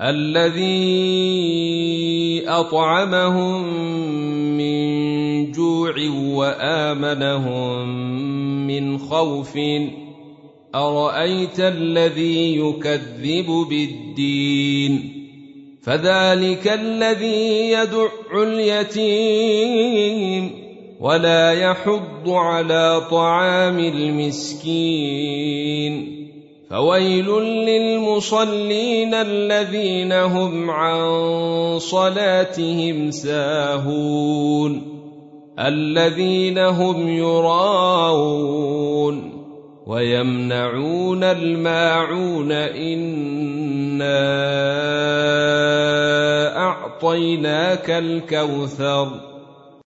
الذي أطعمهم من جوع وآمنهم من خوف. أرأيت الذي يكذب بالدين؟ فذلك الذي يدع اليتيم ولا يحض على طعام المسكين. فويل للمصلين الذين هم عن صلاتهم ساهون الذين هم يراءون ويمنعون الماعون إنا أعطيناك الكوثر